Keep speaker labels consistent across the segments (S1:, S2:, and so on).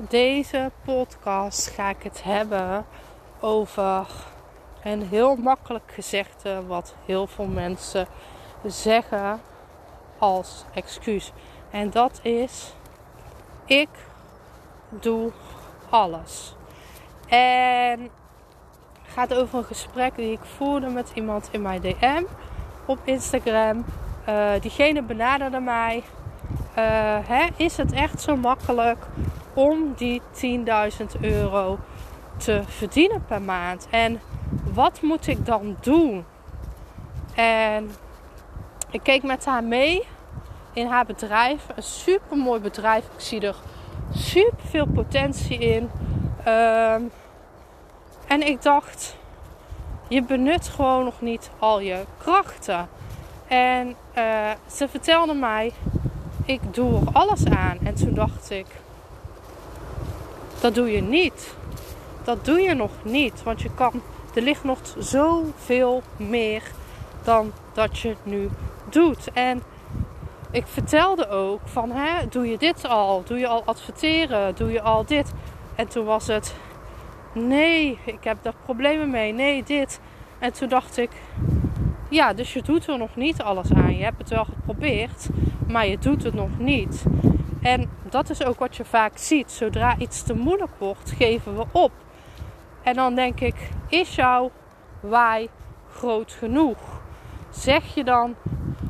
S1: Deze podcast ga ik het hebben over een heel makkelijk gezegde wat heel veel mensen zeggen als excuus. En dat is: ik doe alles. En het gaat over een gesprek die ik voerde met iemand in mijn DM op Instagram. Uh, diegene benaderde mij. Uh, hè, is het echt zo makkelijk om die 10.000 euro te verdienen per maand? En wat moet ik dan doen? En ik keek met haar mee in haar bedrijf. Een super mooi bedrijf. Ik zie er super veel potentie in. Um, en ik dacht, je benut gewoon nog niet al je krachten. En uh, ze vertelde mij, ik doe er alles aan. En toen dacht ik, dat doe je niet. Dat doe je nog niet. Want je kan, er ligt nog zoveel meer dan dat je nu doet. En ik vertelde ook van, hè, doe je dit al? Doe je al adverteren? Doe je al dit? En toen was het, nee, ik heb daar problemen mee. Nee, dit. En toen dacht ik, ja, dus je doet er nog niet alles aan. Je hebt het wel geprobeerd, maar je doet het nog niet. En dat is ook wat je vaak ziet. Zodra iets te moeilijk wordt, geven we op. En dan denk ik, is jouw why groot genoeg? Zeg je dan,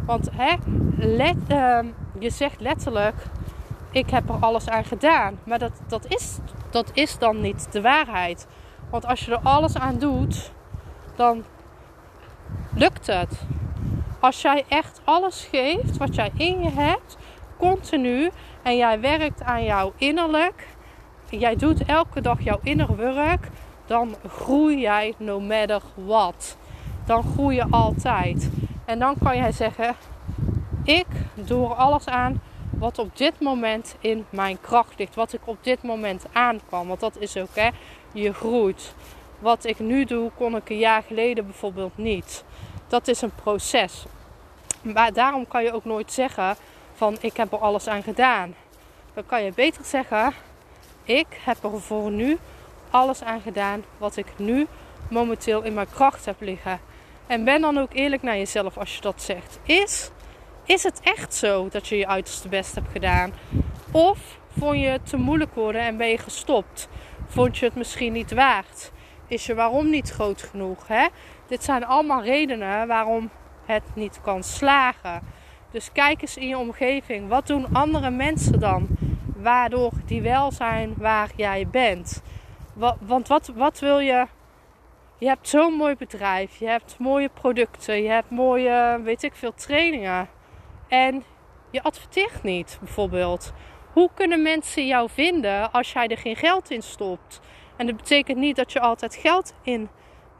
S1: want hè, let, uh, je zegt letterlijk, ik heb er alles aan gedaan. Maar dat, dat, is, dat is dan niet de waarheid. Want als je er alles aan doet, dan lukt het. Als jij echt alles geeft wat jij in je hebt, continu, en jij werkt aan jouw innerlijk, jij doet elke dag jouw inner werk, dan groei jij no matter what. Dan groei je altijd. En dan kan jij zeggen: Ik doe er alles aan wat op dit moment in mijn kracht ligt. Wat ik op dit moment aan. Want dat is ook, hè, je groeit. Wat ik nu doe, kon ik een jaar geleden bijvoorbeeld niet. Dat is een proces. Maar daarom kan je ook nooit zeggen van ik heb er alles aan gedaan. Dan kan je beter zeggen, ik heb er voor nu alles aan gedaan wat ik nu momenteel in mijn kracht heb liggen. En ben dan ook eerlijk naar jezelf als je dat zegt. Is is het echt zo dat je je uiterste best hebt gedaan? Of vond je het te moeilijk worden en ben je gestopt? Vond je het misschien niet waard? Is je waarom niet groot genoeg? Hè? Dit zijn allemaal redenen waarom het niet kan slagen. Dus kijk eens in je omgeving. Wat doen andere mensen dan? Waardoor die wel zijn waar jij bent. Want wat, wat wil je? Je hebt zo'n mooi bedrijf. Je hebt mooie producten. Je hebt mooie, weet ik veel, trainingen. En je adverteert niet, bijvoorbeeld. Hoe kunnen mensen jou vinden als jij er geen geld in stopt? En dat betekent niet dat je altijd geld in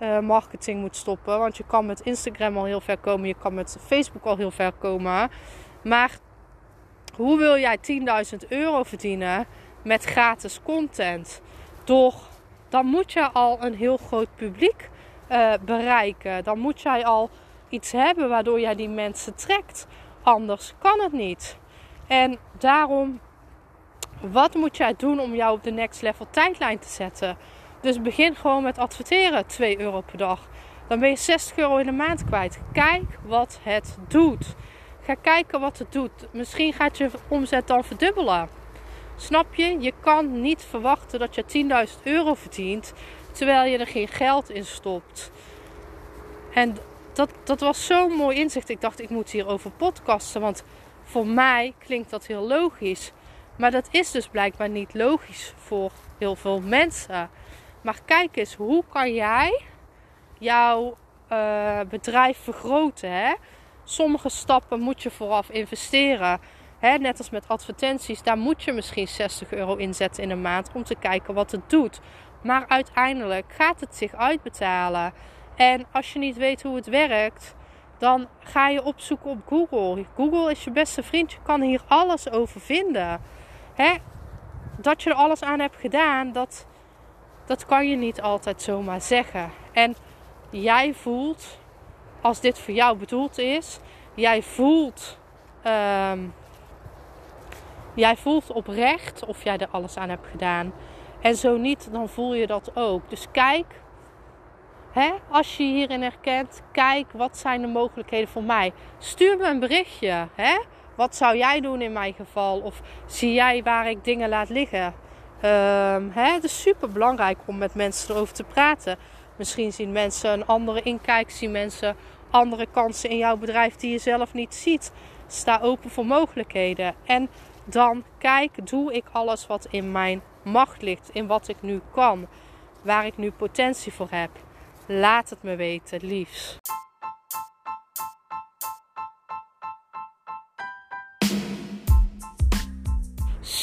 S1: uh, marketing moet stoppen. Want je kan met Instagram al heel ver komen. Je kan met Facebook al heel ver komen. Maar hoe wil jij 10.000 euro verdienen met gratis content? Door, dan moet je al een heel groot publiek uh, bereiken. Dan moet jij al iets hebben waardoor jij die mensen trekt. Anders kan het niet. En daarom, wat moet jij doen om jou op de next level tijdlijn te zetten? Dus begin gewoon met adverteren 2 euro per dag. Dan ben je 60 euro in de maand kwijt. Kijk wat het doet. Ga kijken wat het doet. Misschien gaat je omzet dan verdubbelen. Snap je? Je kan niet verwachten dat je 10.000 euro verdient terwijl je er geen geld in stopt. En dat, dat was zo'n mooi inzicht. Ik dacht, ik moet hierover podcasten. Want voor mij klinkt dat heel logisch. Maar dat is dus blijkbaar niet logisch voor heel veel mensen. Maar kijk eens, hoe kan jij jouw uh, bedrijf vergroten? Hè? Sommige stappen moet je vooraf investeren. Hè, net als met advertenties, daar moet je misschien 60 euro inzetten in een maand om te kijken wat het doet. Maar uiteindelijk gaat het zich uitbetalen. En als je niet weet hoe het werkt, dan ga je opzoeken op Google. Google is je beste vriend. Je kan hier alles over vinden. Hè? Dat je er alles aan hebt gedaan, dat, dat kan je niet altijd zomaar zeggen. En jij voelt, als dit voor jou bedoeld is, jij voelt, um, jij voelt oprecht of jij er alles aan hebt gedaan. En zo niet, dan voel je dat ook. Dus kijk, hè, als je hierin herkent, kijk wat zijn de mogelijkheden voor mij. Stuur me een berichtje. Hè? Wat zou jij doen in mijn geval? Of zie jij waar ik dingen laat liggen? Um, hè? Het is super belangrijk om met mensen erover te praten. Misschien zien mensen een andere inkijk, zien mensen andere kansen in jouw bedrijf die je zelf niet ziet. Sta open voor mogelijkheden. En dan kijk, doe ik alles wat in mijn macht ligt, in wat ik nu kan, waar ik nu potentie voor heb. Laat het me weten, liefs.